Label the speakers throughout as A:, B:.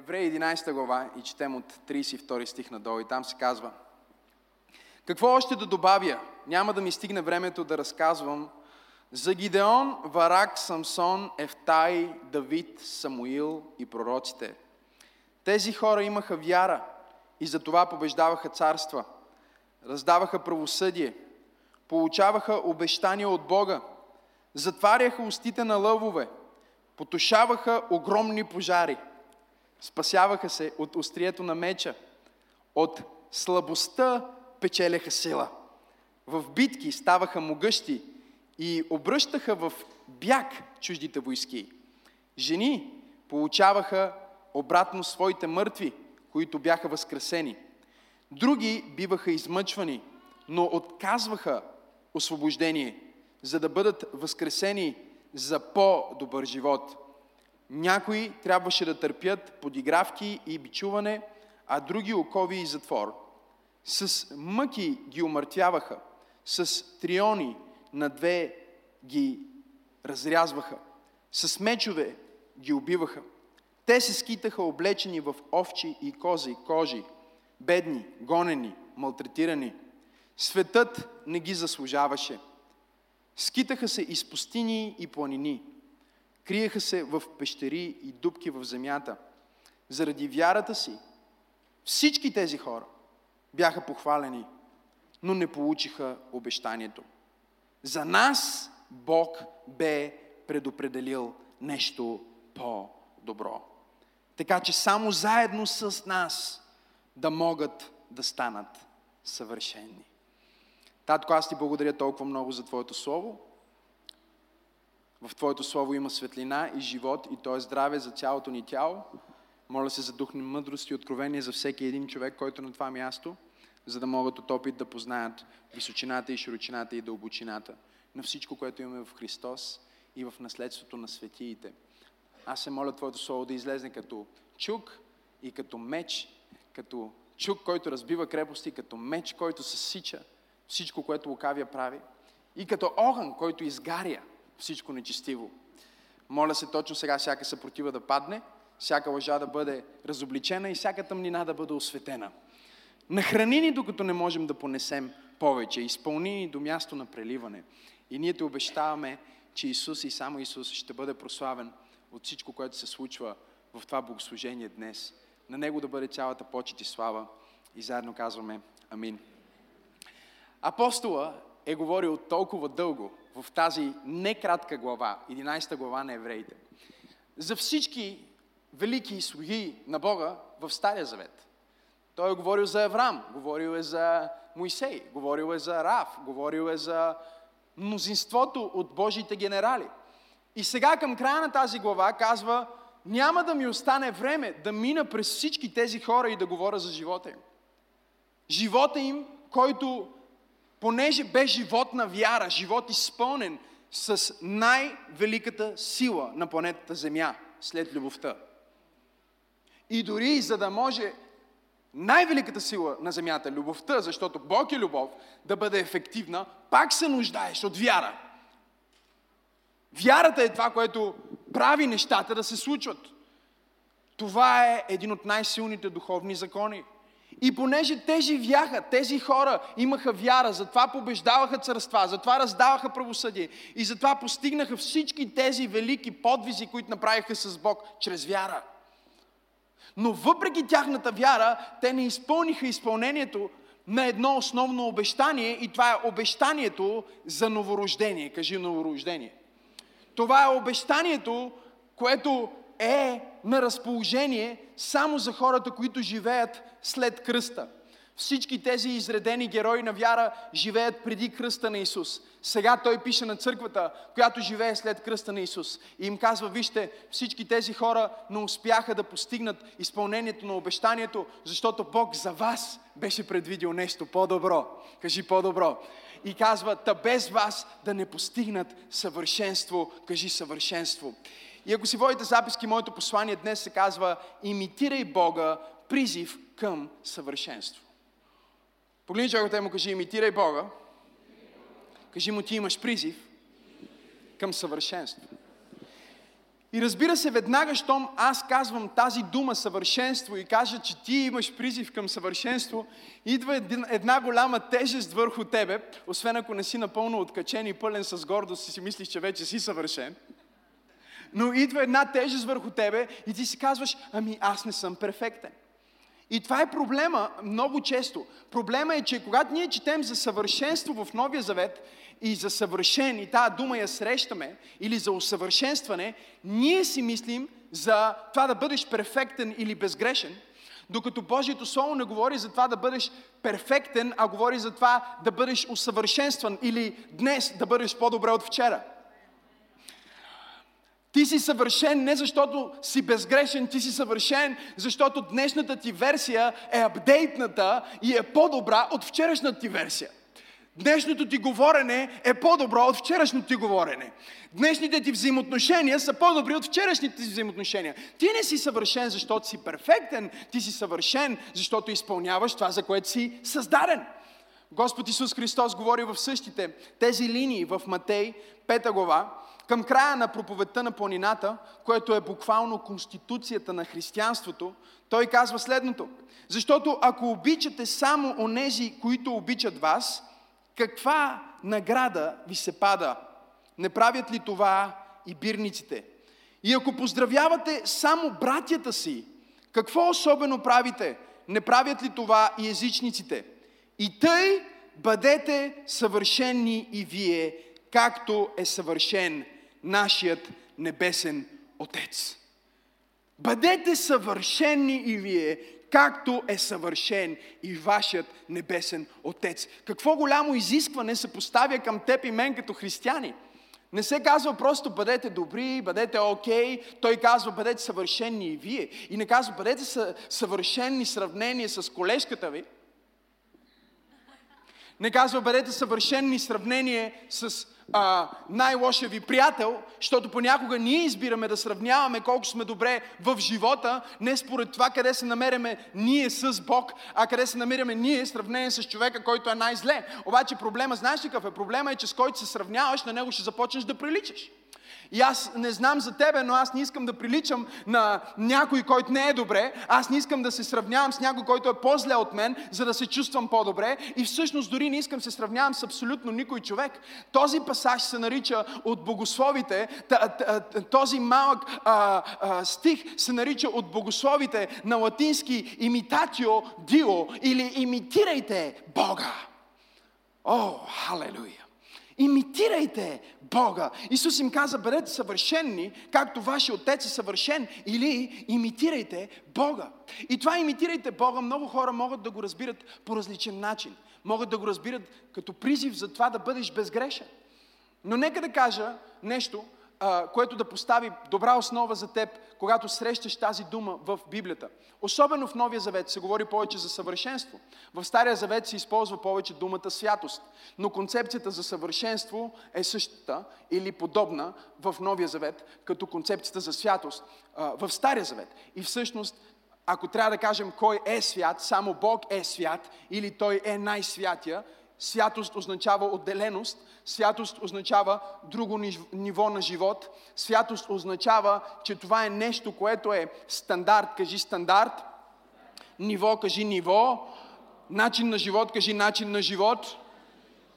A: Евреи 11 глава и четем от 32 стих надолу. И там се казва Какво още да добавя? Няма да ми стигне времето да разказвам. За Гидеон, Варак, Самсон, Ефтай, Давид, Самуил и пророците. Тези хора имаха вяра и за това побеждаваха царства, раздаваха правосъдие, получаваха обещания от Бога, затваряха устите на лъвове, потушаваха огромни пожари, спасяваха се от острието на меча, от слабостта печеляха сила. В битки ставаха могъщи и обръщаха в бяг чуждите войски. Жени получаваха обратно своите мъртви, които бяха възкресени. Други биваха измъчвани, но отказваха освобождение, за да бъдат възкресени за по-добър живот. Някои трябваше да търпят подигравки и бичуване, а други окови и затвор. С мъки ги умъртвяваха, с триони на две ги разрязваха, с мечове ги убиваха. Те се скитаха облечени в овчи и кози кожи, бедни, гонени, малтретирани. Светът не ги заслужаваше. Скитаха се из пустини и планини. Криеха се в пещери и дубки в земята. Заради вярата си всички тези хора бяха похвалени, но не получиха обещанието. За нас Бог бе предопределил нещо по-добро. Така че само заедно с нас да могат да станат съвършени. Татко, аз ти благодаря толкова много за Твоето Слово. В Твоето Слово има светлина и живот и то е здраве за цялото ни тяло. Моля се за дух на мъдрост и откровение за всеки един човек, който е на това място, за да могат от опит да познаят височината и широчината и дълбочината на всичко, което имаме в Христос и в наследството на светиите. Аз се моля Твоето Слово да излезне като чук и като меч, като чук, който разбива крепости, като меч, който съсича всичко, което лукавия прави и като огън, който изгаря всичко нечестиво. Моля се точно сега всяка съпротива да падне, всяка лъжа да бъде разобличена и всяка тъмнина да бъде осветена. Нахрани ни, докато не можем да понесем повече. Изпълни ни до място на преливане. И ние те обещаваме, че Исус и само Исус ще бъде прославен от всичко, което се случва в това богослужение днес. На Него да бъде цялата почет и слава. И заедно казваме Амин. Апостола е говорил толкова дълго в тази некратка глава, 11 глава на евреите, за всички велики слуги на Бога в Стария Завет. Той е говорил за Еврам, говорил е за Моисей, говорил е за Рав, говорил е за мнозинството от Божиите генерали. И сега към края на тази глава казва, няма да ми остане време да мина през всички тези хора и да говоря за живота им. Живота им, който, понеже бе живот на вяра, живот изпълнен с най-великата сила на планетата Земя, след любовта. И дори за да може най-великата сила на Земята, любовта, защото Бог е любов, да бъде ефективна, пак се нуждаеш от вяра. Вярата е това, което прави нещата да се случват. Това е един от най-силните духовни закони. И понеже те живяха, тези хора имаха вяра, затова побеждаваха царства, затова раздаваха правосъдие и затова постигнаха всички тези велики подвизи, които направиха с Бог чрез вяра. Но въпреки тяхната вяра, те не изпълниха изпълнението на едно основно обещание и това е обещанието за новорождение. Кажи новорождение. Това е обещанието, което е на разположение само за хората, които живеят след кръста. Всички тези изредени герои на вяра живеят преди кръста на Исус. Сега той пише на църквата, която живее след кръста на Исус. И им казва, вижте, всички тези хора не успяха да постигнат изпълнението на обещанието, защото Бог за вас беше предвидил нещо по-добро. Кажи по-добро и казва, та без вас да не постигнат съвършенство. Кажи съвършенство. И ако си водите записки, моето послание днес се казва Имитирай Бога, призив към съвършенство. Погледни човекът му кажи, имитирай Бога. Кажи му, ти имаш призив към съвършенство. И разбира се, веднага, щом аз казвам тази дума съвършенство и кажа, че ти имаш призив към съвършенство, идва една голяма тежест върху тебе, освен ако не си напълно откачен и пълен с гордост и си мислиш, че вече си съвършен. Но идва една тежест върху тебе и ти си казваш, ами аз не съм перфектен. И това е проблема много често. Проблема е, че когато ние четем за съвършенство в Новия Завет и за съвършен, и тази дума я срещаме, или за усъвършенстване, ние си мислим за това да бъдеш перфектен или безгрешен, докато Божието Слово не говори за това да бъдеш перфектен, а говори за това да бъдеш усъвършенстван или днес да бъдеш по-добре от вчера. Ти си съвършен не защото си безгрешен, ти си съвършен, защото днешната ти версия е апдейтната и е по-добра от вчерашната ти версия. Днешното ти говорене е по-добро от вчерашното ти говорене. Днешните ти взаимоотношения са по-добри от вчерашните ти взаимоотношения. Ти не си съвършен, защото си перфектен, ти си съвършен, защото изпълняваш това, за което си създаден. Господ Исус Христос говори в същите тези линии в Матей, 5 глава, към края на проповедта на планината, което е буквално конституцията на християнството, той казва следното. Защото ако обичате само онези, които обичат вас, каква награда ви се пада? Не правят ли това и бирниците? И ако поздравявате само братята си, какво особено правите? Не правят ли това и езичниците? И тъй бъдете съвършенни и вие, както е съвършен нашият небесен Отец. Бъдете съвършени и вие, както е съвършен и вашият небесен Отец. Какво голямо изискване се поставя към теб и мен като християни. Не се казва просто бъдете добри, бъдете окей. Okay. Той казва бъдете съвършени и вие. И не казва бъдете съвършени сравнение с колежката ви. Не казва бъдете съвършени сравнение с а, най-лошия ви приятел, защото понякога ние избираме да сравняваме колко сме добре в живота, не според това къде се намереме ние с Бог, а къде се намираме ние в сравнение с човека, който е най-зле. Обаче проблема, знаеш ли какъв е? Проблема е, че с който се сравняваш, на него ще започнеш да приличаш. И аз не знам за тебе, но аз не искам да приличам на някой, който не е добре. Аз не искам да се сравнявам с някой, който е по-зле от мен, за да се чувствам по-добре. И всъщност дори не искам се сравнявам с абсолютно никой човек. Този пасаж се нарича от богословите, този малък а, а, стих се нарича от богословите на латински имитатио дио или имитирайте Бога. О, халелуя! Имитирайте Бога. Исус им каза, бъдете съвършенни, както вашия Отец е съвършен, или имитирайте Бога. И това имитирайте Бога, много хора могат да го разбират по различен начин. Могат да го разбират като призив за това да бъдеш безгрешен. Но нека да кажа нещо, което да постави добра основа за теб, когато срещаш тази дума в Библията. Особено в Новия Завет се говори повече за съвършенство. В Стария Завет се използва повече думата святост. Но концепцията за съвършенство е същата или подобна в Новия Завет, като концепцията за святост в Стария Завет. И всъщност ако трябва да кажем кой е свят, само Бог е свят или Той е най-святия, Святост означава отделеност, святост означава друго ниво на живот, святост означава, че това е нещо, което е стандарт, кажи стандарт, ниво, кажи ниво, начин на живот, кажи начин на живот,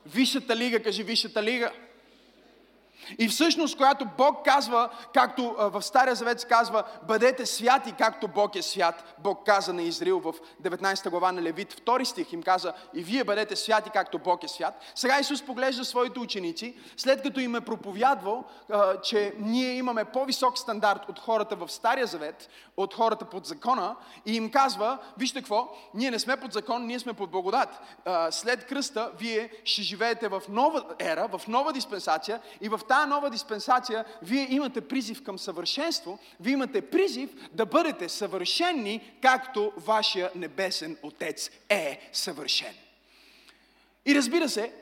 A: висшата лига, кажи висшата лига. И всъщност, когато Бог казва, както в Стария Завет казва, бъдете святи, както Бог е свят, Бог каза на Израил в 19 глава на Левит, втори стих им каза, и вие бъдете святи, както Бог е свят. Сега Исус поглежда своите ученици, след като им е проповядвал, че ние имаме по-висок стандарт от хората в Стария Завет, от хората под закона, и им казва, вижте какво, ние не сме под закон, ние сме под благодат. След кръста, вие ще живеете в нова ера, в нова диспенсация и в тази нова диспенсация вие имате призив към съвършенство, вие имате призив да бъдете съвършенни, както вашия небесен Отец е съвършен. И разбира се,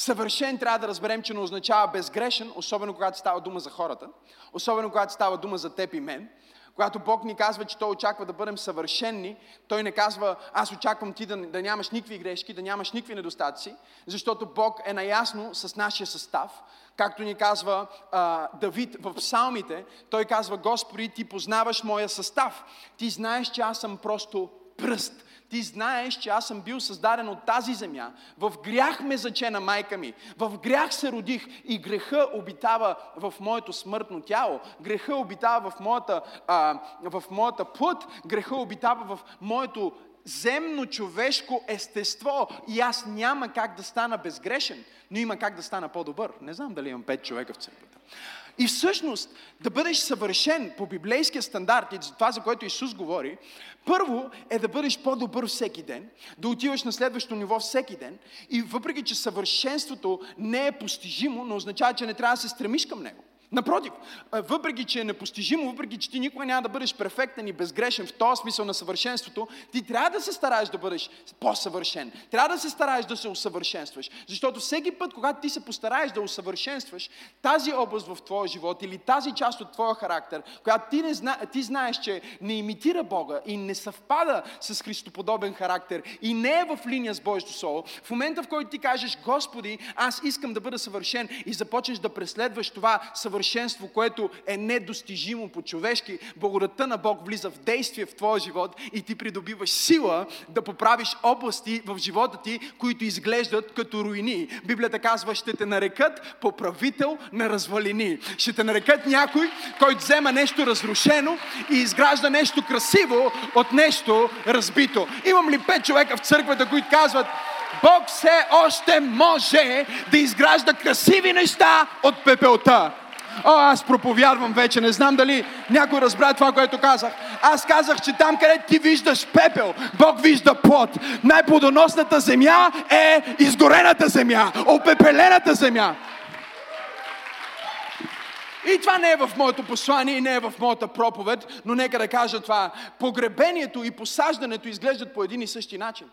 A: съвършен трябва да разберем, че не означава безгрешен, особено когато става дума за хората, особено когато става дума за теб и мен. Когато Бог ни казва, че Той очаква да бъдем съвършенни, Той не казва, аз очаквам ти да, да нямаш никакви грешки, да нямаш никакви недостатъци, защото Бог е наясно с нашия състав. Както ни казва а, Давид в псалмите, той казва, Господи, ти познаваш моя състав. Ти знаеш, че аз съм просто пръст. Ти знаеш, че аз съм бил създаден от тази земя. В грях ме зачена майка ми. В грях се родих и греха обитава в моето смъртно тяло. Греха обитава в моята, а, в моята плът. Греха обитава в моето земно човешко естество и аз няма как да стана безгрешен, но има как да стана по-добър. Не знам дали имам пет човека в църквата. И всъщност да бъдеш съвършен по библейския стандарт и това, за което Исус говори, първо е да бъдеш по-добър всеки ден, да отиваш на следващото ниво всеки ден и въпреки, че съвършенството не е постижимо, но означава, че не трябва да се стремиш към него. Напротив, въпреки, че е непостижимо, въпреки, че ти никога няма да бъдеш перфектен и безгрешен в този смисъл на съвършенството, ти трябва да се стараеш да бъдеш по-съвършен. Трябва да се стараеш да се усъвършенстваш. Защото всеки път, когато ти се постараеш да усъвършенстваш тази област в твоя живот или тази част от твоя характер, която ти, не зна, ти знаеш, че не имитира Бога и не съвпада с христоподобен характер и не е в линия с Божието Слово, в момента в който ти кажеш, Господи, аз искам да бъда съвършен и започнеш да преследваш това съвършенство, съвършенство, което е недостижимо по-човешки, благодатта на Бог влиза в действие в твоя живот и ти придобиваш сила да поправиш области в живота ти, които изглеждат като руини. Библията казва, ще те нарекат поправител на развалини. Ще те нарекат някой, който взема нещо разрушено и изгражда нещо красиво от нещо разбито. Имам ли пет човека в църквата, които казват, Бог все още може да изгражда красиви неща от пепелта. О, аз проповядвам вече, не знам дали някой разбра това, което казах. Аз казах, че там, където ти виждаш пепел, Бог вижда плод. Най-плодоносната земя е изгорената земя, опепелената земя. И това не е в моето послание и не е в моята проповед, но нека да кажа това. Погребението и посаждането изглеждат по един и същи начин.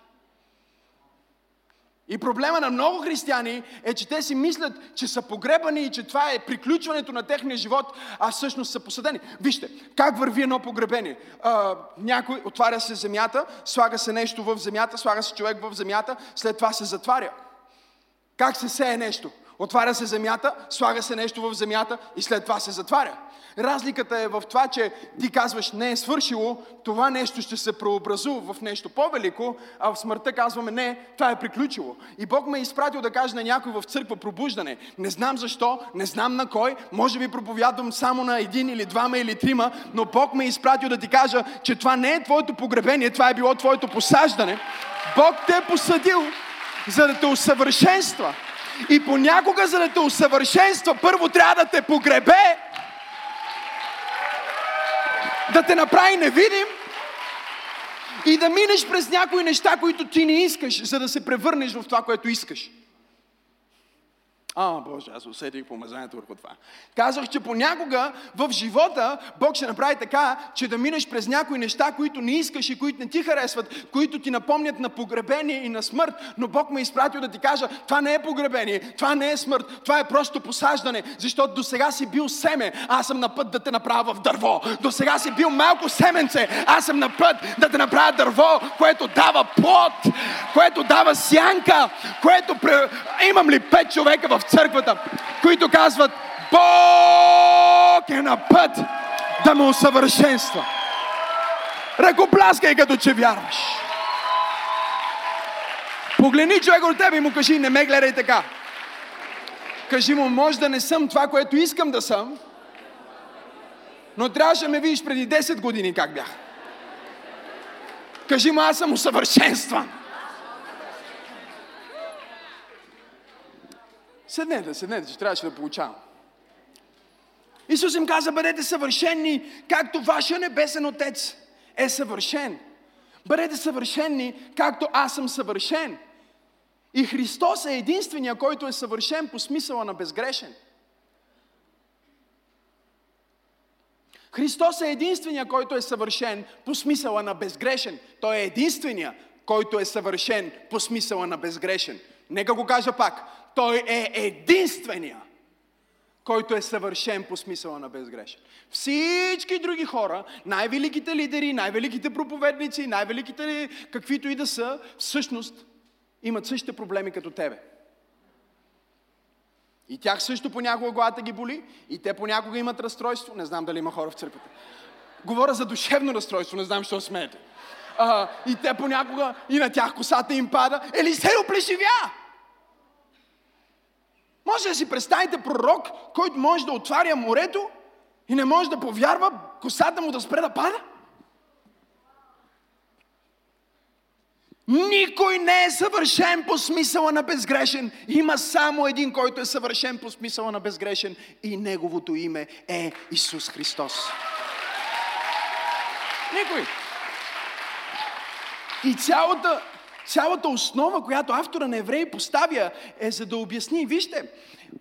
A: И проблема на много християни е, че те си мислят, че са погребани и че това е приключването на техния живот, а всъщност са посадени. Вижте, как върви едно погребение. А, някой отваря се земята, слага се нещо в земята, слага се човек в земята, след това се затваря. Как се сее нещо? Отваря се земята, слага се нещо в земята и след това се затваря. Разликата е в това, че ти казваш не е свършило, това нещо ще се преобразува в нещо по-велико, а в смъртта казваме не, това е приключило. И Бог ме е изпратил да каже на някой в църква пробуждане. Не знам защо, не знам на кой, може би проповядвам само на един или двама или трима, но Бог ме е изпратил да ти кажа, че това не е твоето погребение, това е било твоето посаждане. Бог те е посадил, за да те усъвършенства. И понякога, за да те усъвършенства, първо трябва да те погребе, да те направи невидим и да минеш през някои неща, които ти не искаш, за да се превърнеш в това, което искаш. А, Боже, аз усетих помазанието върху това. Казах, че понякога в живота Бог ще направи така, че да минеш през някои неща, които не искаш и които не ти харесват, които ти напомнят на погребение и на смърт, но Бог ме е изпратил да ти кажа, това не е погребение, това не е смърт, това е просто посаждане, защото до сега си бил семе, аз съм на път да те направя в дърво. До сега си бил малко семенце, аз съм на път да те направя дърво, което дава плод, което дава сянка, което... Имам ли пет човека в църквата, които казват, Бог е на път да ме усъвършенства. Ръкопляскай като че вярваш. Погледни човек от тебе и му кажи, не ме гледай така. Кажи му, може да не съм това, което искам да съм, но трябваше да ме видиш преди 10 години как бях. Кажи му, аз съм усъвършенстван. Седнете, седнете, че трябваше да получавам. Исус им каза, бъдете съвършенни, както вашия небесен Отец е съвършен. Бъдете съвършенни, както аз съм съвършен. И Христос е единствения, който е съвършен по смисъла на безгрешен. Христос е единствения, който е съвършен по смисъла на безгрешен. Той е единствения, който е съвършен по смисъла на безгрешен. Нека го кажа пак. Той е единствения, който е съвършен по смисъла на безгрешен. Всички други хора, най-великите лидери, най-великите проповедници, най-великите каквито и да са, всъщност имат същите проблеми като тебе. И тях също понякога главата ги боли, и те понякога имат разстройство. Не знам дали има хора в църквата. Говоря за душевно разстройство, не знам, що смеете. А, и те понякога, и на тях косата им пада. Елисей оплешивя! Може да си представите пророк, който може да отваря морето и не може да повярва косата му да спре да пада? Никой не е съвършен по смисъла на безгрешен. Има само един, който е съвършен по смисъла на безгрешен и неговото име е Исус Христос. Никой. И цялата, цялата основа, която автора на Евреи поставя, е за да обясни. Вижте,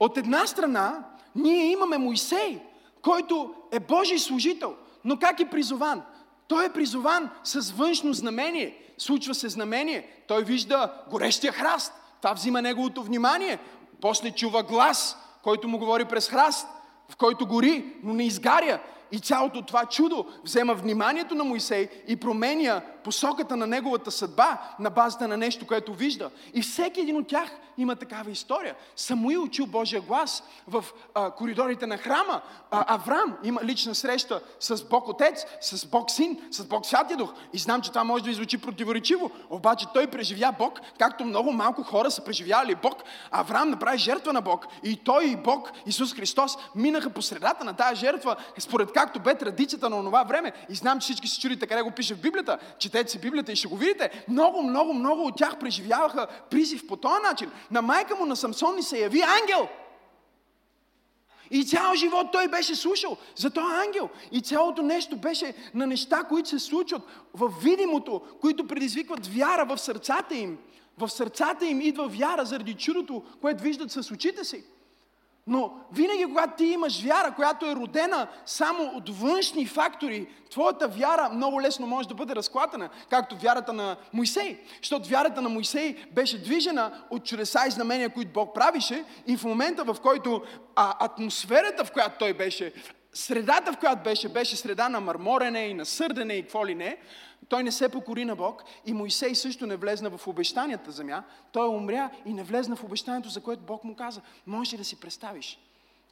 A: от една страна, ние имаме Моисей, който е Божий служител, но как е призован? Той е призован с външно знамение. Случва се знамение. Той вижда горещия храст. Това взима неговото внимание. После чува глас, който му говори през храст, в който гори, но не изгаря. И цялото това чудо взема вниманието на Моисей и променя посоката на неговата съдба на базата на нещо, което вижда. И всеки един от тях има такава история. Самуил чул Божия глас в а, коридорите на храма. А, Авраам има лична среща с Бог Отец, с Бог Син, с Бог Святия Дух. И знам, че това може да ви звучи противоречиво. Обаче той преживя Бог, както много малко хора са преживяли Бог. Авраам направи жертва на Бог. И той и Бог, Исус Христос, минаха по средата на тази жертва, според както бе традицията на това време. И знам, че всички се чудите къде го пише в Библията. Четете си Библията и ще го видите. Много, много, много от тях преживяваха призив по този начин. На майка му на Самсон ни се яви ангел. И цял живот той беше слушал за този ангел. И цялото нещо беше на неща, които се случват в видимото, които предизвикват вяра в сърцата им. В сърцата им идва вяра заради чудото, което виждат с очите си. Но винаги, когато ти имаш вяра, която е родена само от външни фактори, твоята вяра много лесно може да бъде разклатена, както вярата на Моисей. Защото вярата на Моисей беше движена от чудеса и знамения, които Бог правише и в момента, в който а, атмосферата, в която той беше, средата, в която беше, беше среда на мърморене и на сърдене и какво ли не, той не се покори на Бог и Моисей също не влезна в обещанията земя. Той умря и не влезна в обещанието, за което Бог му каза. Може да си представиш?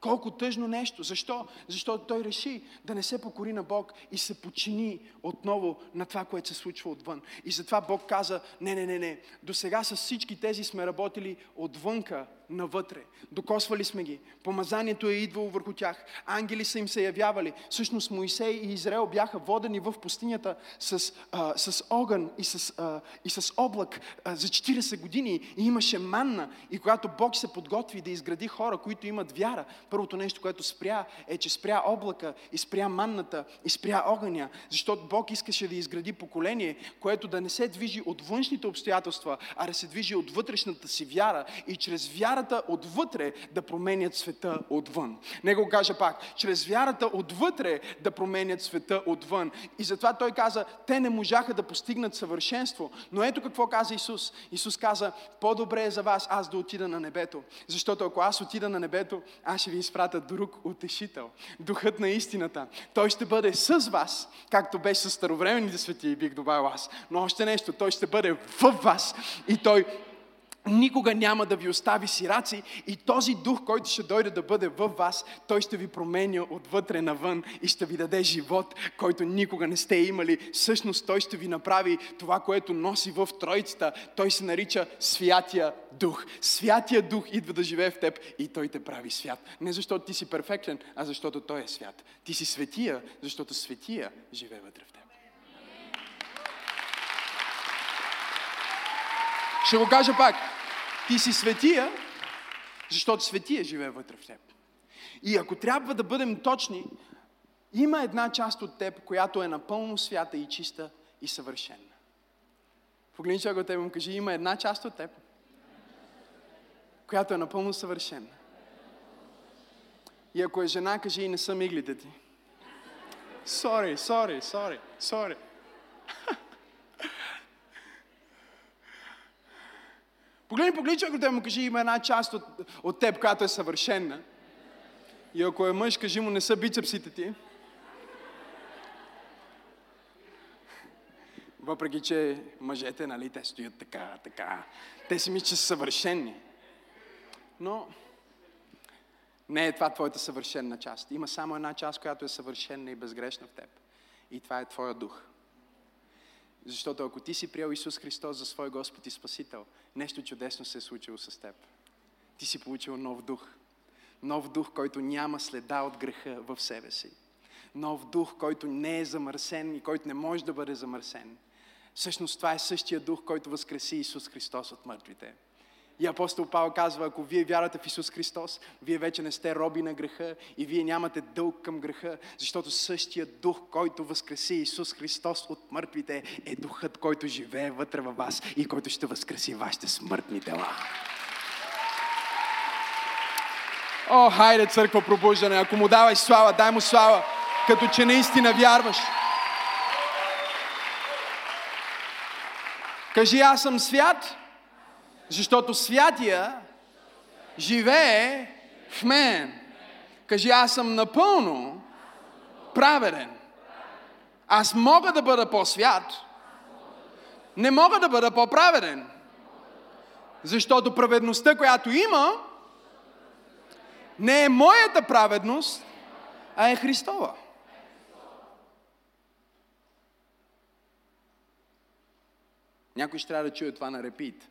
A: Колко тъжно нещо. Защо? Защото той реши да не се покори на Бог и се почини отново на това, което се случва отвън. И затова Бог каза, не, не, не, не. До сега с всички тези сме работили отвънка навътре. Докосвали сме ги. Помазанието е идвало върху тях. Ангели са им се явявали. Всъщност Моисей и Израел бяха водени в пустинята с, а, с огън и с, а, и с облак а, за 40 години. И имаше манна. И когато Бог се подготви да изгради хора, които имат вяра, първото нещо, което спря, е, че спря облака и спря манната и спря огъня. Защото Бог искаше да изгради поколение, което да не се движи от външните обстоятелства, а да се движи от вътрешната си вяра и чрез вяра вярата отвътре да променят света отвън. Не го кажа пак. Чрез вярата отвътре да променят света отвън. И затова той каза, те не можаха да постигнат съвършенство. Но ето какво каза Исус. Исус каза, по-добре е за вас аз да отида на небето. Защото ако аз отида на небето, аз ще ви изпратя друг утешител. Духът на истината. Той ще бъде с вас, както беше с старовременните свети, бих добавил аз. Но още нещо, той ще бъде в вас. И той никога няма да ви остави сираци и този дух, който ще дойде да бъде във вас, той ще ви променя отвътре навън и ще ви даде живот, който никога не сте имали. Всъщност той ще ви направи това, което носи в Троицата. Той се нарича Святия Дух. Святия Дух идва да живее в теб и той те прави свят. Не защото ти си перфектен, а защото той е свят. Ти си светия, защото светия живее вътре в теб. Ще го кажа пак. Ти си светия, защото светия живее вътре в теб. И ако трябва да бъдем точни, има една част от теб, която е напълно свята и чиста и съвършена. Погледни човек от теб му кажи, има една част от теб, която е напълно съвършена. И ако е жена, кажи и не съм иглите ти. Sorry, sorry, sorry, sorry. Погледни, погледни човек от теб му кажи, има една част от, от теб, която е съвършена. И ако е мъж, кажи му, не са бицепсите ти. Въпреки, че мъжете, нали, те стоят така, така. Те си мислят, че са съвършенни. Но не е това твоята съвършенна част. Има само една част, която е съвършенна и безгрешна в теб. И това е твоя дух. Защото ако ти си приел Исус Христос за свой Господ и Спасител, нещо чудесно се е случило с теб. Ти си получил нов дух. Нов дух, който няма следа от греха в себе си. Нов дух, който не е замърсен и който не може да бъде замърсен. Всъщност това е същия дух, който възкреси Исус Христос от мъртвите. И апостол Павел казва, ако вие вярвате в Исус Христос, вие вече не сте роби на греха и вие нямате дълг към греха, защото същия дух, който възкреси Исус Христос от мъртвите, е духът, който живее вътре във вас и който ще възкреси вашите смъртни тела. О, хайде, църква пробуждане, ако му даваш слава, дай му слава, като че наистина вярваш. Кажи, аз съм свят, защото святия живее в мен. Кажи, аз съм напълно праведен. Аз мога да бъда по-свят. Не мога да бъда по-праведен. Защото праведността, която има, не е моята праведност, а е Христова. Някой ще трябва да чуе това на репит.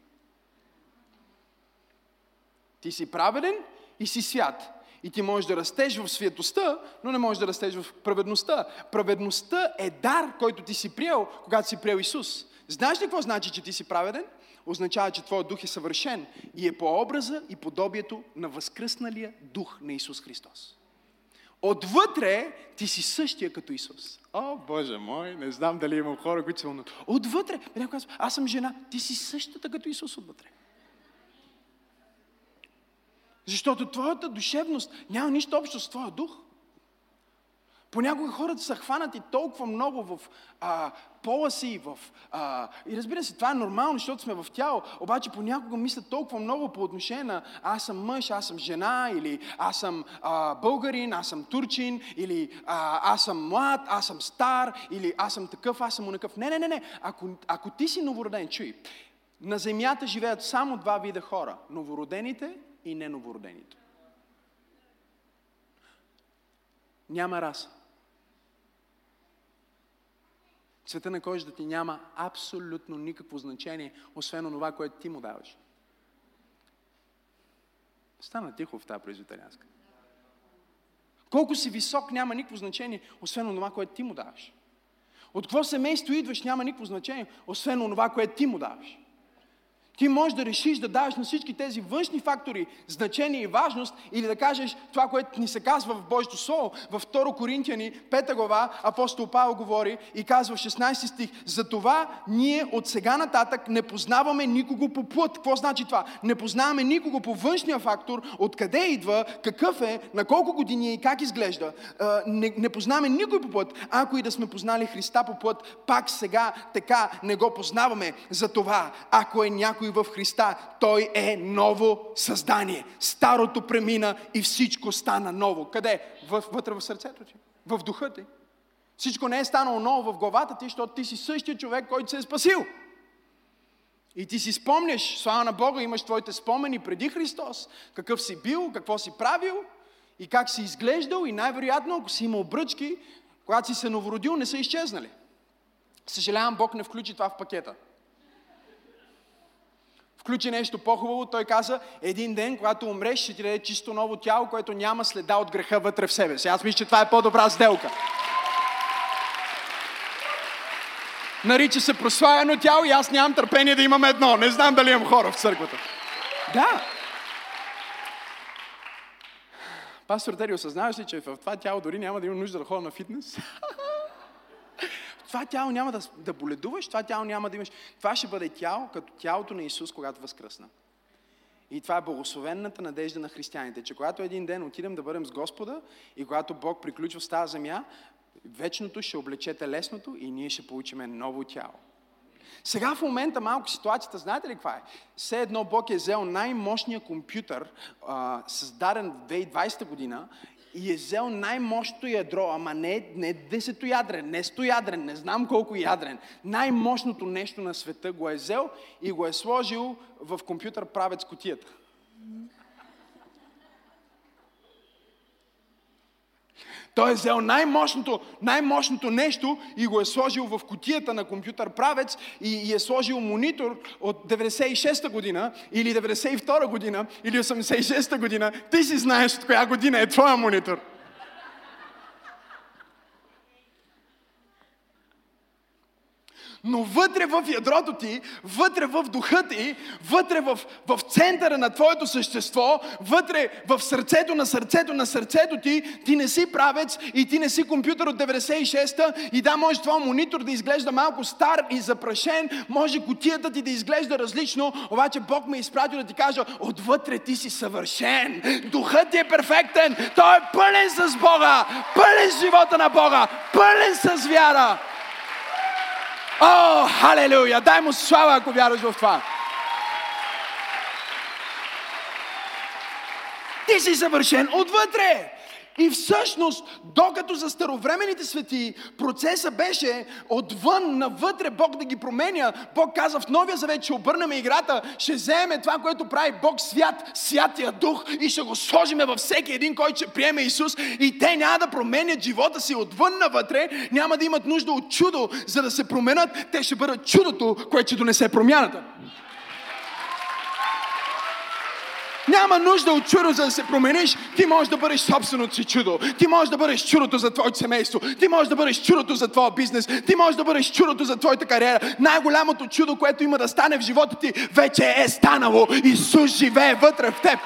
A: Ти си праведен и си свят. И ти можеш да растеш в светостта, но не можеш да растеш в праведността. Праведността е дар, който ти си приел, когато си приел Исус. Знаеш ли какво значи, че ти си праведен? Означава, че твоят дух е съвършен и е по образа и подобието на възкръсналия дух на Исус Христос. Отвътре ти си същия като Исус. О, Боже мой, не знам дали имам хора, които се вълнат. Отвътре, някой казва, аз съм жена, ти си същата като Исус отвътре. Защото твоята душевност няма нищо общо с твоя дух. Понякога хората са хванати толкова много в а, пола си, в, а, и разбира се, това е нормално, защото сме в тяло, обаче понякога мислят толкова много по отношение на аз съм мъж, аз съм жена, или аз съм а, българин, аз съм турчин, или а, аз съм млад, аз съм стар, или аз съм такъв, аз съм унакъв. Не, не, не, не. Ако, ако ти си новороден, чуй, на земята живеят само два вида хора. Новородените и неновородените. Няма раса. Цвета на кожата ти няма абсолютно никакво значение, освен това, което ти му даваш. Стана тихо в тази производителянска. Колко си висок няма никакво значение, освен това, което ти му даваш. От какво семейство идваш няма никакво значение, освен това, което ти му даваш. Ти можеш да решиш да даваш на всички тези външни фактори значение и важност или да кажеш това, което ни се казва в Божието Слово. Във 2 Коринтияни, 5 глава, апостол Павел говори и казва в 16 стих, за това ние от сега нататък не познаваме никого по плът. Какво значи това? Не познаваме никого по външния фактор, откъде идва, какъв е, на колко години е и как изглежда. Не, не познаваме никой по плът. Ако и да сме познали Христа по плът, пак сега така не го познаваме. За това, ако е някой някой в Христа, той е ново създание. Старото премина и всичко стана ново. Къде? вътре в сърцето ти. В духа ти. Всичко не е станало ново в главата ти, защото ти си същия човек, който се е спасил. И ти си спомняш, слава на Бога, имаш твоите спомени преди Христос, какъв си бил, какво си правил и как си изглеждал и най-вероятно, ако си имал бръчки, когато си се новородил, не са изчезнали. Съжалявам, Бог не включи това в пакета включи нещо по-хубаво. Той каза, един ден, когато умреш, ще ти даде чисто ново тяло, което няма следа от греха вътре в себе си. Аз мисля, че това е по-добра сделка. Нарича се прославено тяло и аз нямам търпение да имам едно. Не знам дали имам хора в църквата. Да. Пастор Тери, осъзнаваш ли, че в това тяло дори няма да има нужда да ходя на фитнес? това тяло няма да, да боледуваш, това тяло няма да имаш. Това ще бъде тяло като тялото на Исус, когато възкръсна. И това е благословенната надежда на християните, че когато един ден отидем да бъдем с Господа и когато Бог приключва с тази земя, вечното ще облечете лесното и ние ще получим ново тяло. Сега в момента малко ситуацията, знаете ли каква е? Все едно Бог е взел най-мощния компютър, а, създаден в 2020 година и е взел най-мощното ядро, ама не, не десетоядрен, не стоядрен, не знам колко ядрен. Най-мощното нещо на света го е взел и го е сложил в компютър правец кутията. Той е взел най-мощното, най-мощното нещо и го е сложил в котията на компютър правец и, и е сложил монитор от 96-та година или 92-та година или 86-та година. Ти си знаеш от коя година е твоя монитор. Но вътре в ядрото ти, вътре в духа ти, вътре в, в центъра на твоето същество, вътре в сърцето на сърцето на сърцето ти, ти не си правец и ти не си компютър от 96-та и да, може твой монитор да изглежда малко стар и запрашен, може котията ти да изглежда различно, обаче Бог ме е изпратил да ти кажа, отвътре ти си съвършен, духът ти е перфектен, той е пълен с Бога, пълен с живота на Бога, пълен с вяра. О, халелуя! Дай му слава, ако вярваш в това. Ти си съвършен отвътре. И всъщност, докато за старовременните свети процеса беше отвън навътре Бог да ги променя, Бог каза в Новия Завет, че обърнем играта, ще вземе това, което прави Бог свят, святия дух и ще го сложиме във всеки един, който ще приеме Исус. И те няма да променят живота си отвън навътре, няма да имат нужда от чудо, за да се променят, те ще бъдат чудото, което ще донесе промяната. Няма нужда от чудо, за да се промениш. Ти можеш да бъдеш собственото си чудо. Ти можеш да бъдеш чудото за твоето семейство. Ти можеш да бъдеш чудото за твоя бизнес. Ти можеш да бъдеш чудото за твоята кариера. Най-голямото чудо, което има да стане в живота ти, вече е станало. Исус живее вътре в теб.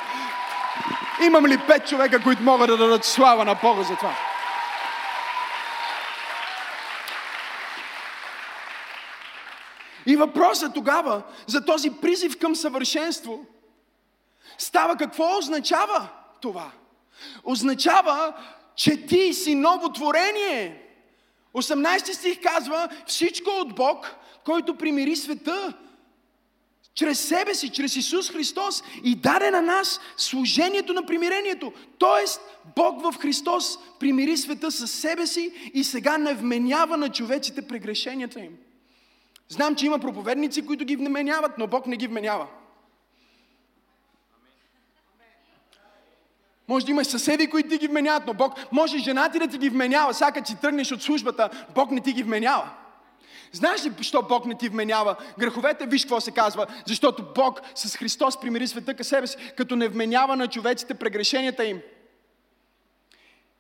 A: Имам ли пет човека, които могат да дадат слава на Бога за това? И въпросът тогава за този призив към съвършенство – става. Какво означава това? Означава, че ти си ново творение. 18 стих казва, всичко от Бог, който примири света, чрез себе си, чрез Исус Христос и даде на нас служението на примирението. Тоест, Бог в Христос примири света със себе си и сега не вменява на човеците прегрешенията им. Знам, че има проповедници, които ги вменяват, но Бог не ги вменява. Може да имаш съседи, които ти ги вменяват, но Бог може жена ти да ти ги вменява. Като си тръгнеш от службата, Бог не ти ги вменява. Знаеш ли, защо Бог не ти вменява греховете? Виж какво се казва. Защото Бог с Христос примири света към себе си, като не вменява на човеците прегрешенията им.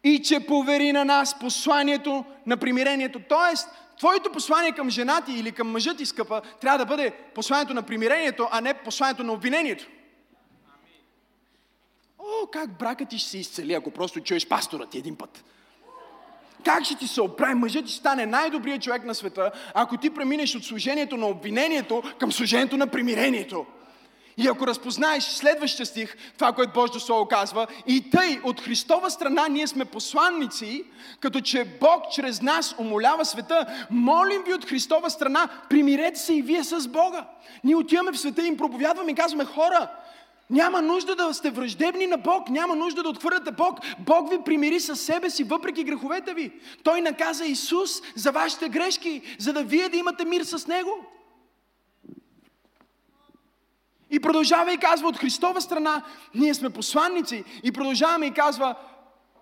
A: И че повери на нас посланието на примирението. Тоест, твоето послание към жена ти или към мъжа ти, скъпа, трябва да бъде посланието на примирението, а не посланието на обвинението. О, как бракът ти ще се изцели, ако просто чуеш пастора ти един път. Как ще ти се оправи? Мъжът ти стане най-добрият човек на света, ако ти преминеш от служението на обвинението към служението на примирението. И ако разпознаеш следващия стих, това, което Божието Слово казва, и тъй от Христова страна ние сме посланници, като че Бог чрез нас умолява света, молим ви от Христова страна, примирете се и вие с Бога. Ние отиваме в света и им проповядваме и казваме, хора, няма нужда да сте враждебни на Бог, няма нужда да отхвърляте Бог. Бог ви примири със себе си, въпреки греховете ви. Той наказа Исус за вашите грешки, за да вие да имате мир с Него. И продължава и казва от Христова страна, ние сме посланници. И продължаваме и казва,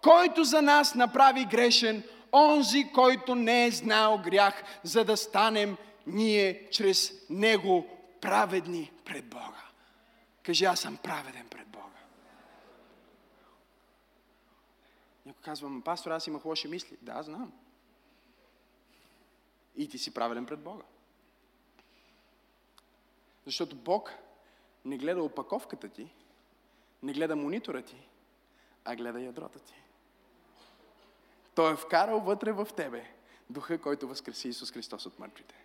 A: който за нас направи грешен, онзи, който не е знал грях, за да станем ние чрез Него праведни пред Бога. Кажи, аз съм праведен пред Бога. Някой казва, пастор, аз имах лоши мисли. Да, знам. И ти си праведен пред Бога. Защото Бог не гледа опаковката ти, не гледа монитора ти, а гледа ядрото ти. Той е вкарал вътре в тебе духа, който възкреси Исус Христос от мъртвите.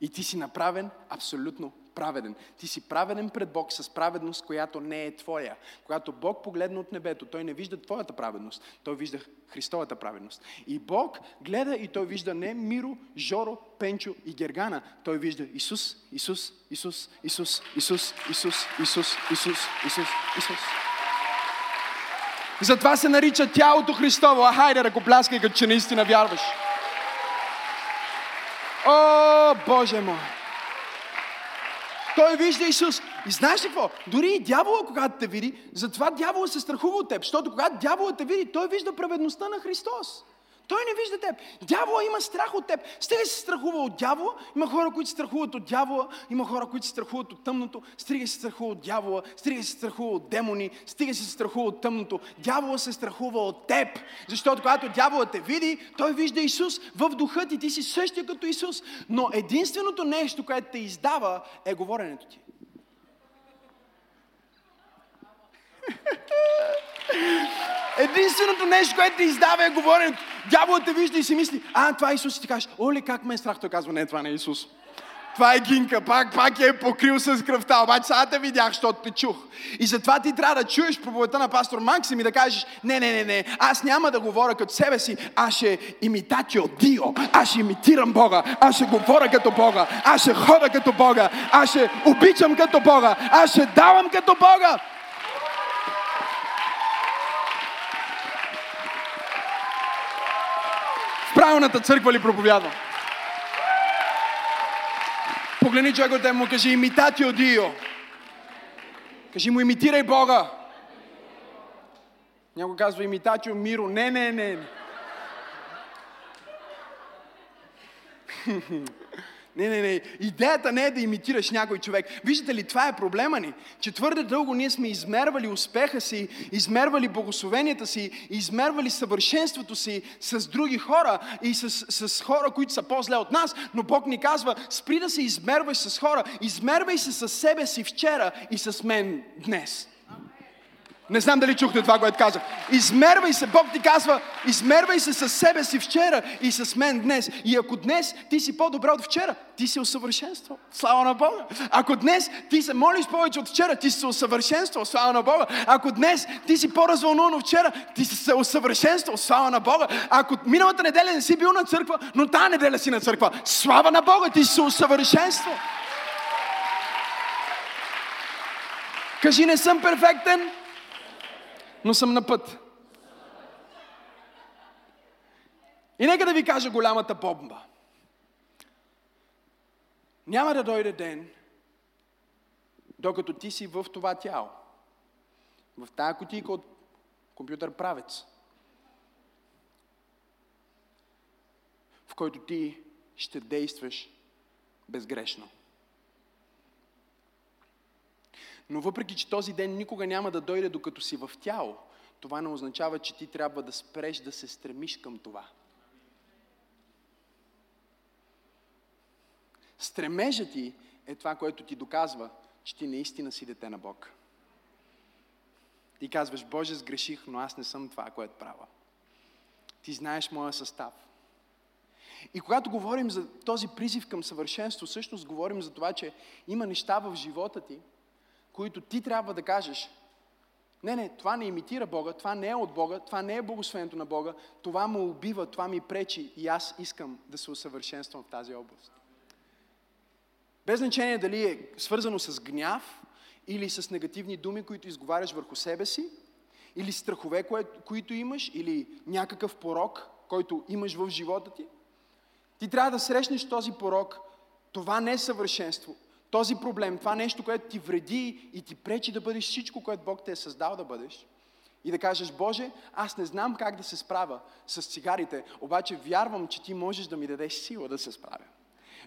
A: И ти си направен абсолютно праведен. Ти си праведен пред Бог с праведност, която не е твоя. Когато Бог погледна от небето, Той не вижда твоята праведност, Той вижда Христовата праведност. И Бог гледа и Той вижда не Миро, Жоро, Пенчо и Гергана. Той вижда Исус, Исус, Исус, Исус, Исус, Исус, Исус, Исус, Исус, Исус. Затова се нарича тялото Христово. А хайде, ръкопляскай, като че наистина вярваш. О, Боже мой! Той вижда Исус. И знаеш ли какво? Дори и дявола, когато те види, затова дявола се страхува от теб. Защото когато дявола те види, той вижда праведността на Христос. Той не вижда теб. Дявола има страх от теб. Стига се страхува от дявола. Има хора, които се страхуват от дявола. Има хора, които се страхуват от тъмното. Стига се страхува от дявола. Стига се страхува от демони. Стига се страхува от тъмното. Дявола се страхува от теб. Защото когато дявола те види, той вижда Исус в духа ти. Ти си същия като Исус. Но единственото нещо, което те издава, е говоренето ти. Единственото нещо, което ти издава е говоренето. Дяволът те вижда и си мисли, а, това е Исус и ти кажеш, оле, как ме е страх. Той казва, не, това не е Исус. Това е гинка, пак, пак е покрил с кръвта, обаче сега те видях, защото те чух. И затова ти трябва да чуеш проповедта на пастор Максим и да кажеш, не, не, не, не, аз няма да говоря като себе си, аз ще имитатио Дио, аз ще имитирам Бога, аз ще говоря като Бога, аз ще хода като Бога, аз ще обичам като Бога, аз ще давам като Бога. Правилната църква ли проповядвам? Погледни човекът и му кажи имитатио Дио. Кажи му имитирай Бога. Някой казва имитатио Миро. Не, не, не. Не, не, не. Идеята не е да имитираш някой човек. Виждате ли, това е проблема ни. Че твърде дълго ние сме измервали успеха си, измервали благословенията си, измервали съвършенството си с други хора и с, с хора, които са по-зле от нас. Но Бог ни казва, спри да се измерваш с хора, измервай се с себе си вчера и с мен днес. Не знам дали чухте това, което казах. Измервай се, Бог ти казва, измервай се с себе си вчера и с мен днес. И ако днес ти си по-добра от вчера, ти си усъвършенствал. Слава на Бога. Ако днес ти се молиш повече от вчера, ти си усъвършенствал. Слава на Бога. Ако днес ти си по-развълнуван от вчера, ти си се усъвършенствал. Слава на Бога. Ако миналата неделя не си бил на църква, но тази неделя си на църква, слава на Бога, ти си се усъвършенствал. Кажи, не съм перфектен, но съм на път. И нека да ви кажа голямата бомба. Няма да дойде ден, докато ти си в това тяло. В тая кутийка от компютър правец. В който ти ще действаш безгрешно. Но въпреки, че този ден никога няма да дойде докато си в тяло, това не означава, че ти трябва да спреш да се стремиш към това. Стремежа ти е това, което ти доказва, че ти наистина си дете на Бог. Ти казваш, Боже, сгреших, но аз не съм това, което правя. Ти знаеш моя състав. И когато говорим за този призив към съвършенство, всъщност говорим за това, че има неща в живота ти, които ти трябва да кажеш, не, не, това не имитира Бога, това не е от Бога, това не е благословението на Бога, това му убива, това ми пречи и аз искам да се усъвършенствам в тази област. Без значение дали е свързано с гняв или с негативни думи, които изговаряш върху себе си, или страхове, които имаш, или някакъв порок, който имаш в живота ти. Ти трябва да срещнеш този порок, това не е съвършенство, този проблем, това нещо, което ти вреди и ти пречи да бъдеш всичко, което Бог те е създал да бъдеш. И да кажеш, Боже, аз не знам как да се справя с цигарите, обаче вярвам, че ти можеш да ми дадеш сила да се справя.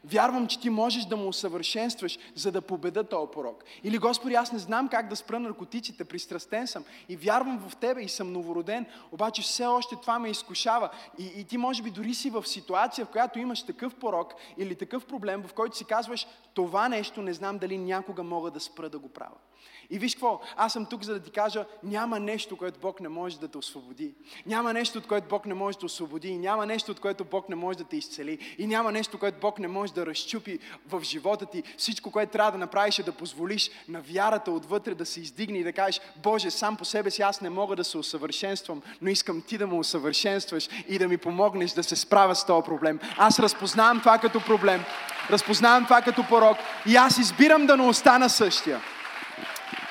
A: Вярвам, че ти можеш да му усъвършенстваш, за да победа този порок. Или, Господи, аз не знам как да спра наркотиците, пристрастен съм и вярвам в Тебе и съм новороден, обаче все още това ме изкушава. И, и ти може би дори си в ситуация, в която имаш такъв порок или такъв проблем, в който си казваш, това нещо не знам дали някога мога да спра да го правя. И виж какво, аз съм тук за да ти кажа, няма нещо, което Бог не може да те освободи. Няма нещо, от което Бог не може да освободи. И няма нещо, от което Бог не може да те изцели. И няма нещо, което Бог не може да разчупи в живота ти. Всичко, което трябва да направиш е да позволиш на вярата отвътре да се издигне и да кажеш, Боже, сам по себе си аз не мога да се усъвършенствам, но искам ти да ме усъвършенстваш и да ми помогнеш да се справя с този проблем. Аз разпознавам това като проблем, разпознавам това като порок и аз избирам да не остана същия.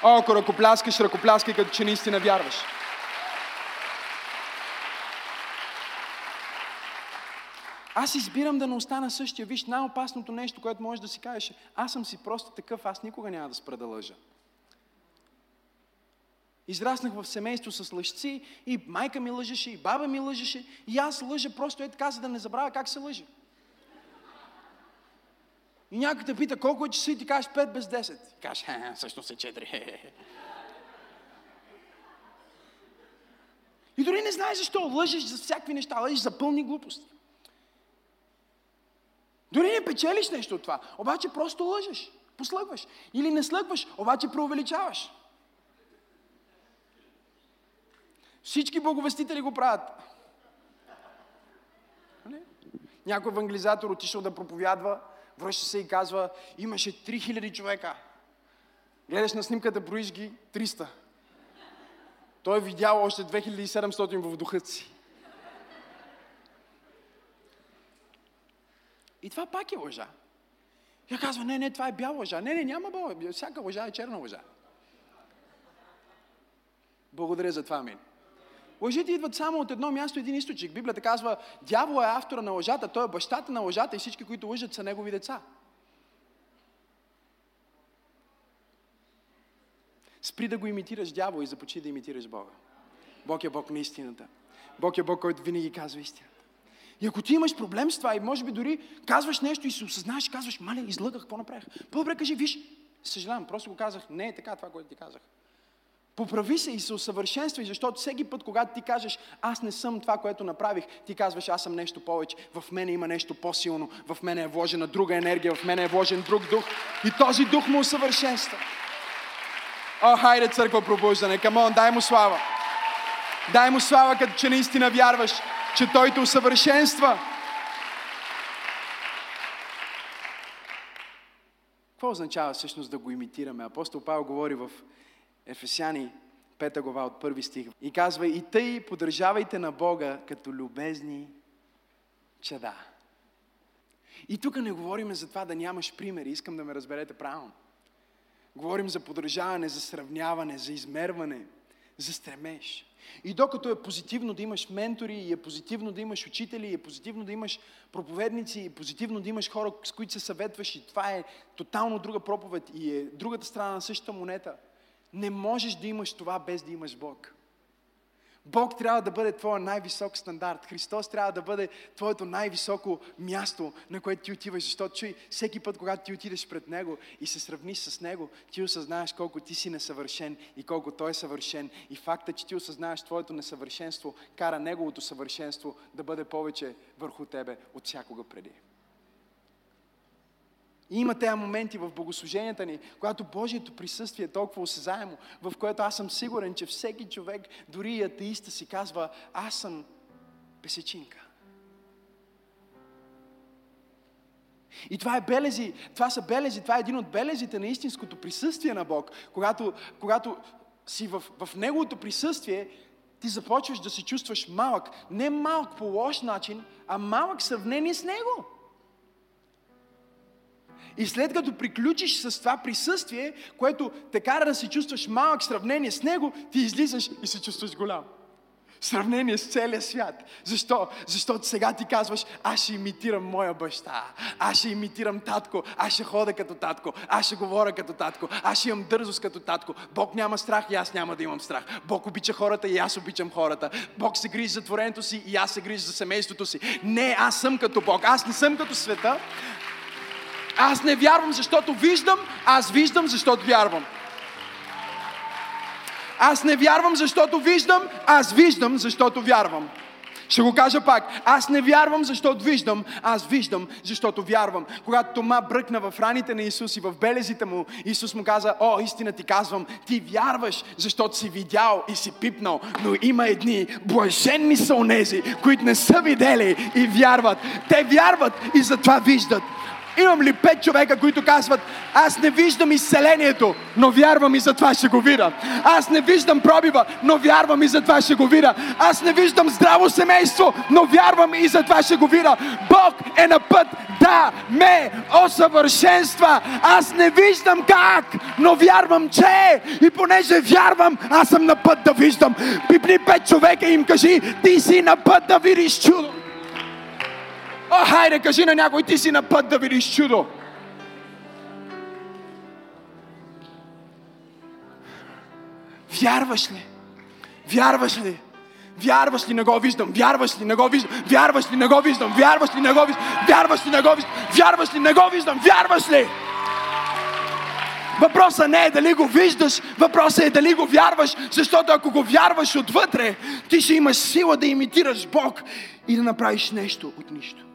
A: О, ако ръкопляскаш, ръкопляскай, като че наистина вярваш. Аз избирам да не остана същия. Виж, най-опасното нещо, което можеш да си кажеш, е, аз съм си просто такъв, аз никога няма да спра да лъжа. Израснах в семейство с лъжци и майка ми лъжеше, и баба ми лъжеше, и аз лъжа просто е така, за да не забравя как се лъжи. И някой те пита колко е часа и ти кажеш 5 без 10. И кажеш, всъщност е 4. И дори не знаеш защо лъжеш за всякакви неща, лъжеш за пълни глупости. Дори не печелиш нещо от това, обаче просто лъжеш, послъгваш. Или не слъгваш, обаче преувеличаваш. Всички боговестители го правят. Нали? Някой евангелизатор отишъл да проповядва, връща се и казва, имаше 3000 човека. Гледаш на снимката, броиш ги 300. Той е видял още 2700 в духът си. И това пак е лъжа. Я казва, не, не, това е бяла лъжа. Не, не, няма бяла. Всяка лъжа е черна лъжа. Благодаря за това, амин. Лъжите идват само от едно място, един източник. Библията казва, дявол е автора на лъжата, той е бащата на лъжата и всички, които лъжат, са негови деца. Спри да го имитираш дявол и започни да имитираш Бога. Бог е Бог на истината. Бог е Бог, който винаги казва истината. И ако ти имаш проблем с това и може би дори казваш нещо и се осъзнаеш казваш, мале, излъгах, какво направих? По-добре кажи, виж, съжалявам, просто го казах, не е така това, което ти казах. Поправи се и се усъвършенствай, защото всеки път, когато ти кажеш, аз не съм това, което направих, ти казваш, аз съм нещо повече. В мене има нещо по-силно, в мене е вложена друга енергия, в мене е вложен друг дух. И този дух му усъвършенства. О, хайде, църква пробуждане, камон, дай му слава. Дай му слава, като че наистина вярваш, че той те усъвършенства. Какво означава всъщност да го имитираме? Апостол Павел говори в Ефесяни 5 глава от първи стих и казва и тъй поддържавайте на Бога като любезни чада. И тук не говорим за това да нямаш примери, искам да ме разберете правилно. Говорим за поддържаване, за сравняване, за измерване, за стремеж. И докато е позитивно да имаш ментори, и е позитивно да имаш учители, и е позитивно да имаш проповедници, и е позитивно да имаш хора, с които се съветваш, и това е тотално друга проповед, и е другата страна на същата монета – не можеш да имаш това без да имаш Бог. Бог трябва да бъде твоя най-висок стандарт. Христос трябва да бъде твоето най-високо място, на което ти отиваш. Защото чуй, всеки път, когато ти отидеш пред Него и се сравниш с Него, ти осъзнаеш колко ти си несъвършен и колко Той е съвършен. И факта, че ти осъзнаеш твоето несъвършенство, кара Неговото съвършенство да бъде повече върху тебе от всякога преди. Има тези моменти в богослуженията ни, когато Божието присъствие е толкова осезаемо, в което аз съм сигурен, че всеки човек, дори и атеиста си казва, аз съм песечинка. И това е белези, това са белези, това е един от белезите на истинското присъствие на Бог. Когато, когато си в, в Неговото присъствие, ти започваш да се чувстваш малък. Не малък по лош начин, а малък в сравнение с Него. И след като приключиш с това присъствие, което те кара да се чувстваш малък в сравнение с него, ти излизаш и се чувстваш голям. В сравнение с целия свят. Защо? Защото сега ти казваш, аз ще имитирам моя баща, аз ще имитирам татко, аз ще хода като татко, аз ще говоря като татко, аз ще имам дързост като татко. Бог няма страх и аз няма да имам страх. Бог обича хората и аз обичам хората. Бог се грижи за творението си и аз се грижа за семейството си. Не, аз съм като Бог, аз не съм като света, аз не вярвам, защото виждам, аз виждам, защото вярвам. Аз не вярвам, защото виждам, аз виждам, защото вярвам. Ще го кажа пак. Аз не вярвам, защото виждам, аз виждам, защото вярвам. Когато Тома бръкна в раните на Исус и в белезите му, Исус му каза, о, истина ти казвам, ти вярваш, защото си видял и си пипнал, но има едни блаженни са онези, които не са видели и вярват. Те вярват и затова виждат. Имам ли пет човека, които казват, аз не виждам изцелението, но вярвам и затова ще го видя. Аз не виждам пробива, но вярвам и затова ще го видя. Аз не виждам здраво семейство, но вярвам и затова ще го видя. Бог е на път да ме осъвършенства. Аз не виждам как, но вярвам, че и понеже вярвам, аз съм на път да виждам. Пипни пет човека и им кажи, ти си на път да видиш чудо. О, хайде, кажи на някой, ти си на път да видиш чудо. Вярваш ли? Вярваш ли? Вярваш ли, не го виждам? Вярваш ли, не го виждам? Вярваш ли, не го виждам? Вярваш ли, не го виждам? Вярваш ли, не го виждам? Вярваш ли, не го виждам? Вярваш ли? Въпросът не е дали го виждаш, въпросът е дали го вярваш, защото ако го вярваш отвътре, ти ще имаш сила да имитираш Бог и да направиш нещо от нищо.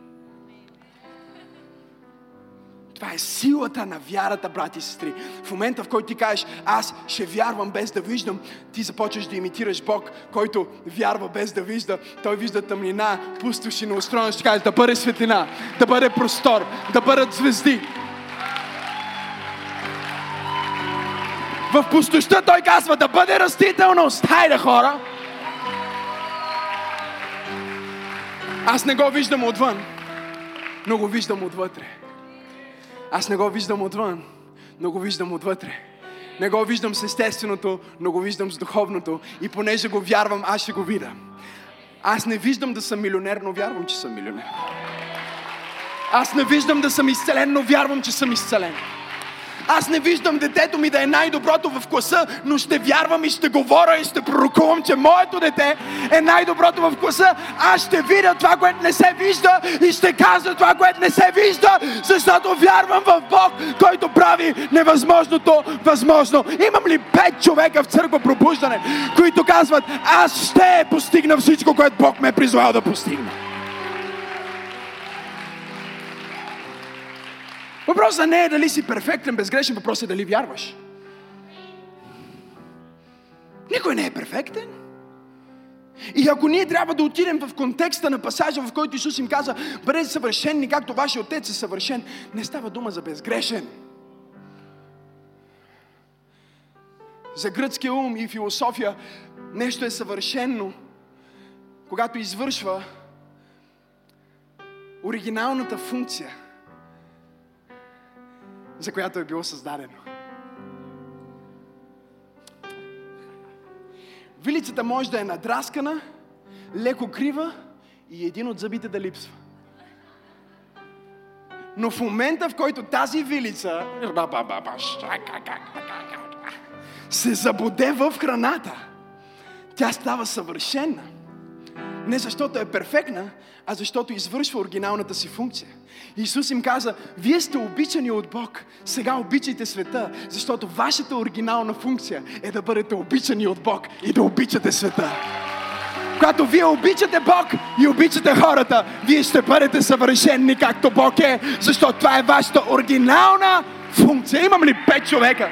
A: Това е силата на вярата, брати и сестри. В момента, в който ти кажеш, аз ще вярвам без да виждам, ти започваш да имитираш Бог, който вярва без да вижда. Той вижда тъмнина, пустоши на устроена, ще каже да бъде светлина, да бъде простор, да бъдат звезди. В пустощта той казва да бъде растителност. Хайде хора! Аз не го виждам отвън, но го виждам отвътре. Аз не го виждам отвън, но го виждам отвътре. Не го виждам с естественото, но го виждам с духовното. И понеже го вярвам, аз ще го видя. Аз не виждам да съм милионер, но вярвам, че съм милионер. Аз не виждам да съм изцелен, но вярвам, че съм изцелен. Аз не виждам детето ми да е най-доброто в класа, но ще вярвам и ще говоря и ще пророкувам, че моето дете е най-доброто в класа. Аз ще видя това, което не се вижда и ще казвам това, което не се вижда, защото вярвам в Бог, който прави невъзможното възможно. Имам ли пет човека в църква пробуждане, които казват, аз ще постигна всичко, което Бог ме е призвал да постигна. Въпросът не е дали си перфектен, безгрешен, въпросът е дали вярваш. Никой не е перфектен. И ако ние трябва да отидем в контекста на пасажа, в който Исус им каза, бъдете съвършенни, както вашия отец е съвършен, не става дума за безгрешен. За гръцкия ум и философия нещо е съвършено, когато извършва оригиналната функция – за която е било създадено. Вилицата може да е надраскана, леко крива и един от зъбите да липсва. Но в момента, в който тази вилица се забуде в храната, тя става съвършена. Не защото е перфектна, а защото извършва оригиналната си функция. Исус им каза, вие сте обичани от Бог, сега обичайте света, защото вашата оригинална функция е да бъдете обичани от Бог и да обичате света. Когато вие обичате Бог и обичате хората, вие ще бъдете съвършенни както Бог е, защото това е вашата оригинална функция. Имам ли пет човека?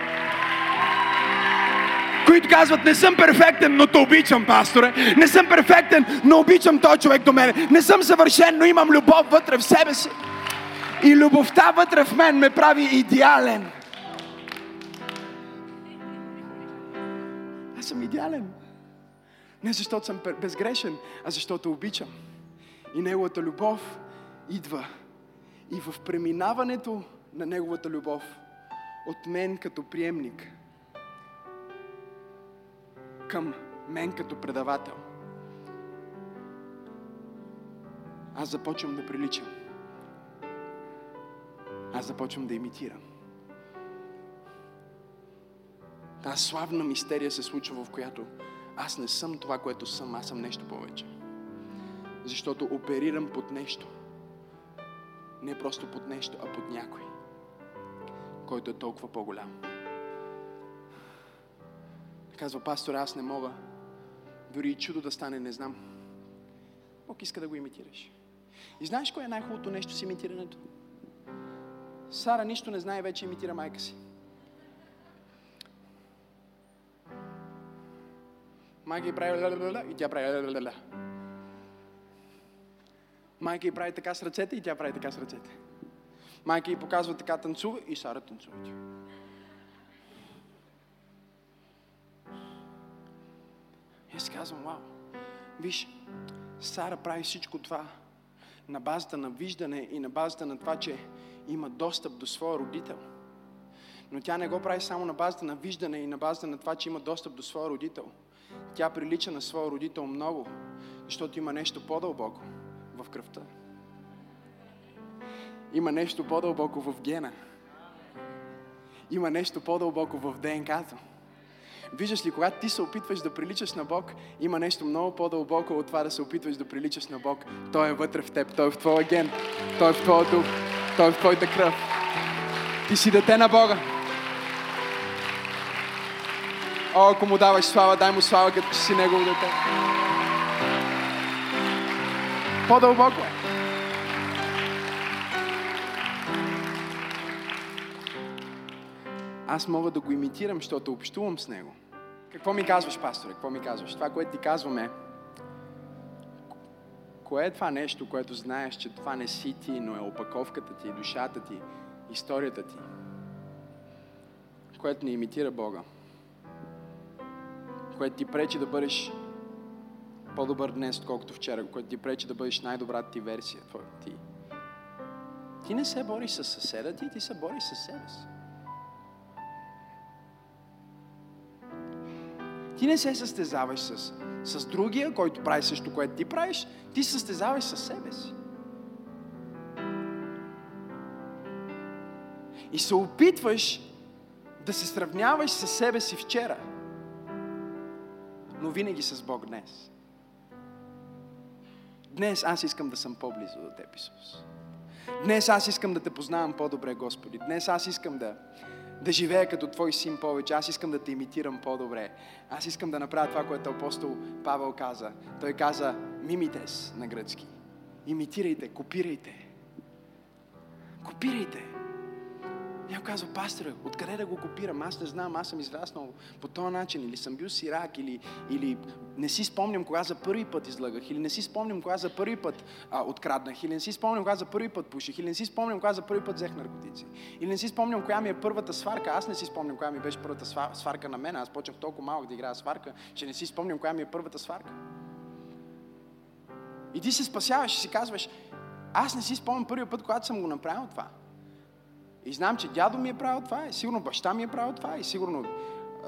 A: Които казват, не съм перфектен, но те обичам, пасторе. Не съм перфектен, но обичам този човек до мен. Не съм съвършен, но имам любов вътре в себе си. И любовта вътре в мен ме прави идеален. Аз съм идеален. Не защото съм безгрешен, а защото обичам. И Неговата любов идва. И в преминаването на Неговата любов от мен като приемник към мен като предавател, аз започвам да приличам аз започвам да имитирам. Та славна мистерия се случва, в която аз не съм това, което съм, аз съм нещо повече. Защото оперирам под нещо. Не просто под нещо, а под някой, който е толкова по-голям. Казва пастор, аз не мога. Дори и чудо да стане, не знам. Бог иска да го имитираш. И знаеш кое е най-хубавото нещо с имитирането? Сара нищо не знае, вече имитира майка си. Майка й прави ля и тя прави ля Майка й прави така с ръцете и тя прави така с ръцете. Майка й показва така танцува и Сара танцува. И аз казвам, вау, виж, Сара прави всичко това на базата на виждане и на базата на това, че има достъп до своя родител. Но тя не го прави само на базата на виждане и на базата на това, че има достъп до своя родител. Тя прилича на своя родител много, защото има нещо по-дълбоко в кръвта. Има нещо по-дълбоко в гена. Има нещо по-дълбоко в ДНК-то. Виждаш ли, когато ти се опитваш да приличаш на Бог, има нещо много по-дълбоко от това да се опитваш да приличаш на Бог. Той е вътре в теб, Той е в твоя ген, Той е в твоя дух, Той е в твоята кръв. Ти си дете на Бога. О, ако му даваш слава, дай му слава, като си Негово дете. По-дълбоко е. Аз мога да го имитирам, защото общувам с Него. Какво ми казваш, пасторе? Какво ми казваш? Това, което ти казваме, кое е това нещо, което знаеш, че това не си ти, но е опаковката ти, душата ти, историята ти, което не имитира Бога, което ти пречи да бъдеш по-добър днес, отколкото вчера, което ти пречи да бъдеш най-добрата ти версия. Ти. ти не се бориш с съседа ти, ти се бориш с себе си. Ти не се състезаваш с, с другия, който прави също, което ти правиш, ти състезаваш с себе си. И се опитваш да се сравняваш с себе си вчера, но винаги с Бог днес. Днес аз искам да съм по-близо до Теб, Исус. Днес аз искам да Те познавам по-добре, Господи. Днес аз искам да, да живея като Твой син повече. Аз искам да Те имитирам по-добре. Аз искам да направя това, което апостол Павел каза. Той каза мимитес на гръцки. Имитирайте, копирайте. Копирайте. Някой казва, пасторе, откъде да го копирам? Аз не знам, аз съм израснал по този начин, или съм бил сирак, или, или не си спомням кога за първи път излъгах, или не си спомням кога за първи път а, откраднах, или не си спомням кога за първи път пуших, или не си спомням кога за първи път взех наркотици, или не си спомням коя ми е първата сварка. Аз не си спомням коя ми беше първата сварка на мен. Аз почнах толкова малък да играя сварка, че не си спомням коя ми е първата сварка. И ти се спасяваш и си казваш, аз не си спомням първият път, когато съм го направил това. И знам, че дядо ми е правил това, и сигурно баща ми е правил това, и сигурно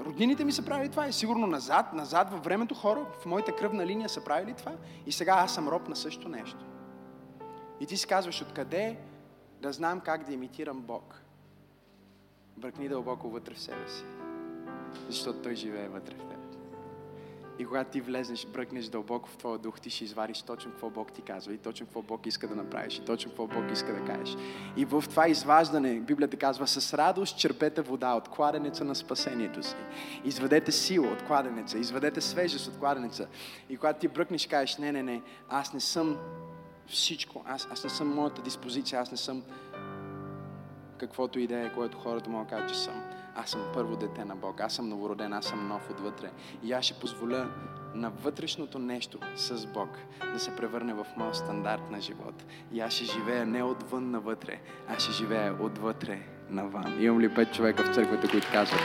A: роднините ми са правили това, и сигурно назад, назад във времето хора в моята кръвна линия са правили това, и сега аз съм роб на също нещо. И ти си казваш, откъде да знам как да имитирам Бог? Бръкни дълбоко вътре в себе си, защото Той живее вътре в теб. И когато ти влезнеш, бръкнеш дълбоко в твоя дух, ти ще извадиш точно какво Бог ти казва и точно какво Бог иска да направиш и точно какво Бог иска да кажеш. И в това изваждане, Библията казва, с радост черпете вода от кладенеца на спасението си. Изведете сила от кладенеца, изведете свежест от кладенеца. И когато ти бръкнеш, кажеш, не, не, не, аз не съм всичко, аз, аз не съм моята диспозиция, аз не съм каквото и да е, което хората могат да кажат, че съм аз съм първо дете на Бог, аз съм новороден, аз съм нов отвътре. И аз ще позволя на вътрешното нещо с Бог да се превърне в моят стандарт на живот. И аз ще живея не отвън навътре, аз ще живея отвътре навън. Имам ли пет човека в църквата, които казват,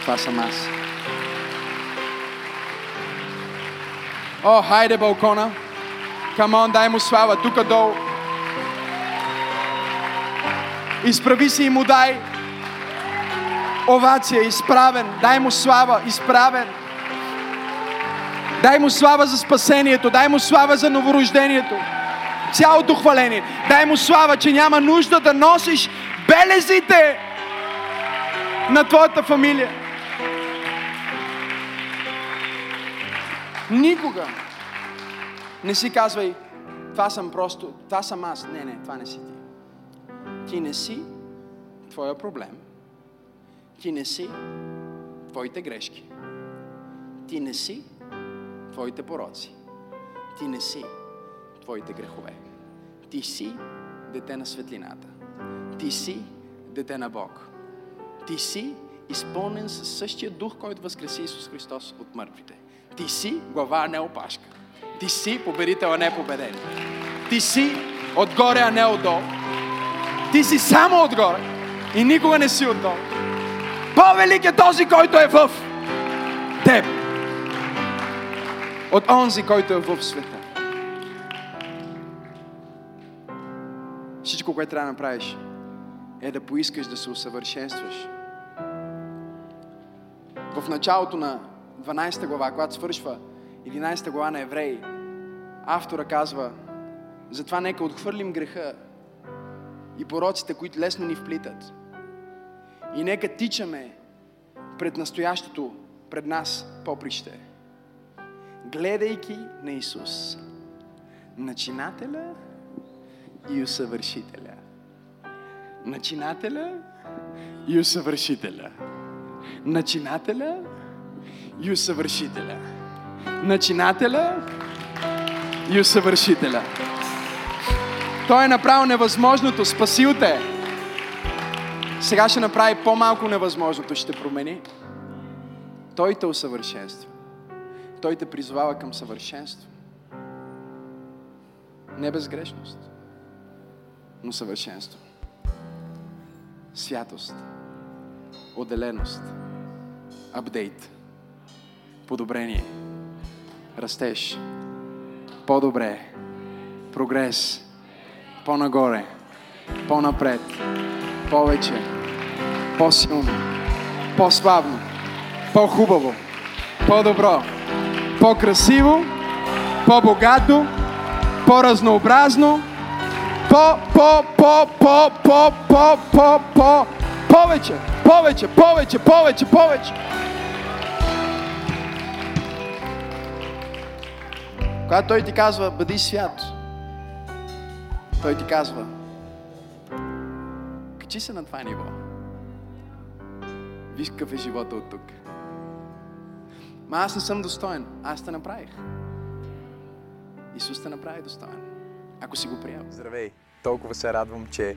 A: това съм аз. О, хайде балкона! Камон, дай му слава, тук долу. Изправи се и му дай овация, изправен. Дай му слава, изправен. Дай му слава за спасението, дай му слава за новорождението. Цялото хваление. Дай му слава, че няма нужда да носиш белезите на твоята фамилия. Никога не си казвай, това съм просто, това съм аз. Не, не, това не си ти. Ти не си твоя проблем. Ти не си твоите грешки. Ти не си твоите пороци. Ти не си твоите грехове. Ти си дете на светлината. Ти си дете на Бог. Ти си изпълнен със същия дух, който възкреси Исус Христос от мъртвите. Ти си глава, а не опашка. Ти си победител, а не победен. Ти си отгоре, а не отдолу. Ти си само отгоре и никога не си отдолу. По-велик е този, който е в теб. От онзи, който е в света. Всичко, което трябва да направиш, е да поискаш да се усъвършенстваш. В началото на 12 глава, когато свършва 11 глава на Евреи, автора казва, затова нека отхвърлим греха и пороците, които лесно ни вплитат. И нека тичаме пред настоящото, пред нас поприще, гледайки на Исус, начинателя и усъвършителя. Начинателя и усъвършителя. Начинателя и усъвършителя. Начинателя и усъвършителя. Той е направил невъзможното, спасил те. Сега ще направи по-малко невъзможното, ще промени. Той те усъвършенства. Той те призвава към съвършенство. Не безгрешност, но съвършенство. Святост, отделеност, апдейт, подобрение, растеж, по-добре, прогрес, по-нагоре, по-напред, повече, по-силно, по-славно, по-хубаво, по-добро, по-красиво, по-богато, по-разнообразно, по, по, по, по, по, по, по, по, повече, повече, повече, повече, повече. Когато той ти казва, бъди свят, той ти казва, качи се на това ниво. Виж какъв е живота от тук. Ма аз не съм достоен. Аз те направих. Исус те направи достоен. Ако си го приел.
B: Здравей! Толкова се радвам, че